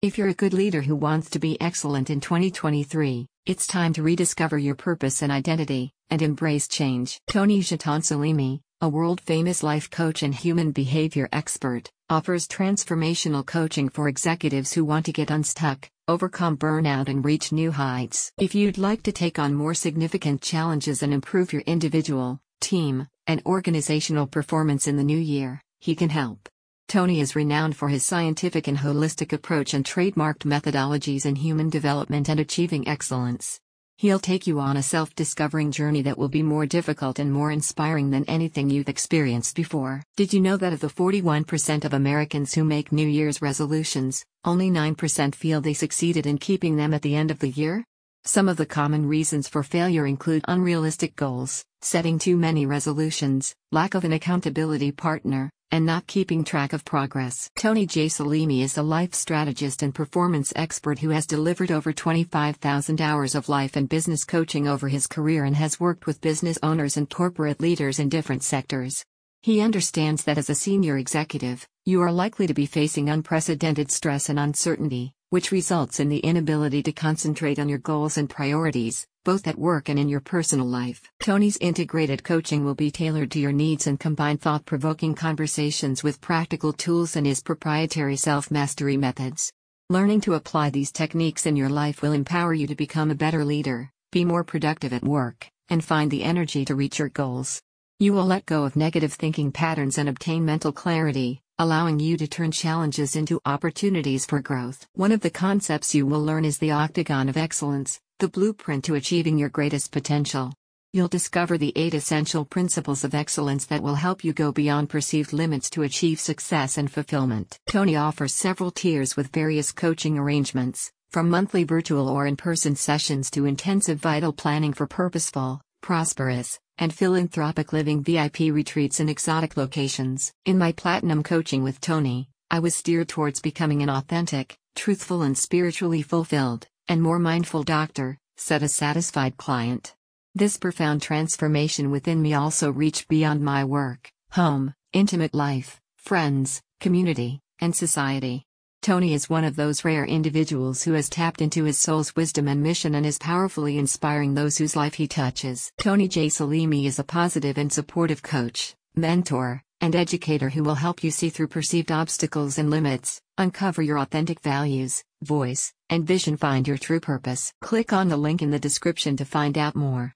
If you're a good leader who wants to be excellent in 2023, it's time to rediscover your purpose and identity, and embrace change. Tony Jeton Selimi, a world famous life coach and human behavior expert, offers transformational coaching for executives who want to get unstuck, overcome burnout, and reach new heights. If you'd like to take on more significant challenges and improve your individual, team, and organizational performance in the new year, he can help. Tony is renowned for his scientific and holistic approach and trademarked methodologies in human development and achieving excellence. He'll take you on a self discovering journey that will be more difficult and more inspiring than anything you've experienced before. Did you know that of the 41% of Americans who make New Year's resolutions, only 9% feel they succeeded in keeping them at the end of the year? Some of the common reasons for failure include unrealistic goals, setting too many resolutions, lack of an accountability partner, and not keeping track of progress. Tony J. Selimi is a life strategist and performance expert who has delivered over 25,000 hours of life and business coaching over his career and has worked with business owners and corporate leaders in different sectors. He understands that as a senior executive, you are likely to be facing unprecedented stress and uncertainty, which results in the inability to concentrate on your goals and priorities, both at work and in your personal life. Tony's integrated coaching will be tailored to your needs and combine thought provoking conversations with practical tools and his proprietary self mastery methods. Learning to apply these techniques in your life will empower you to become a better leader, be more productive at work, and find the energy to reach your goals. You will let go of negative thinking patterns and obtain mental clarity, allowing you to turn challenges into opportunities for growth. One of the concepts you will learn is the octagon of excellence, the blueprint to achieving your greatest potential. You'll discover the eight essential principles of excellence that will help you go beyond perceived limits to achieve success and fulfillment. Tony offers several tiers with various coaching arrangements, from monthly virtual or in person sessions to intensive vital planning for purposeful, prosperous, and philanthropic living VIP retreats in exotic locations. In my platinum coaching with Tony, I was steered towards becoming an authentic, truthful, and spiritually fulfilled, and more mindful doctor, said a satisfied client. This profound transformation within me also reached beyond my work, home, intimate life, friends, community, and society. Tony is one of those rare individuals who has tapped into his soul's wisdom and mission and is powerfully inspiring those whose life he touches. Tony J. Selimi is a positive and supportive coach, mentor, and educator who will help you see through perceived obstacles and limits, uncover your authentic values, voice, and vision find your true purpose. Click on the link in the description to find out more.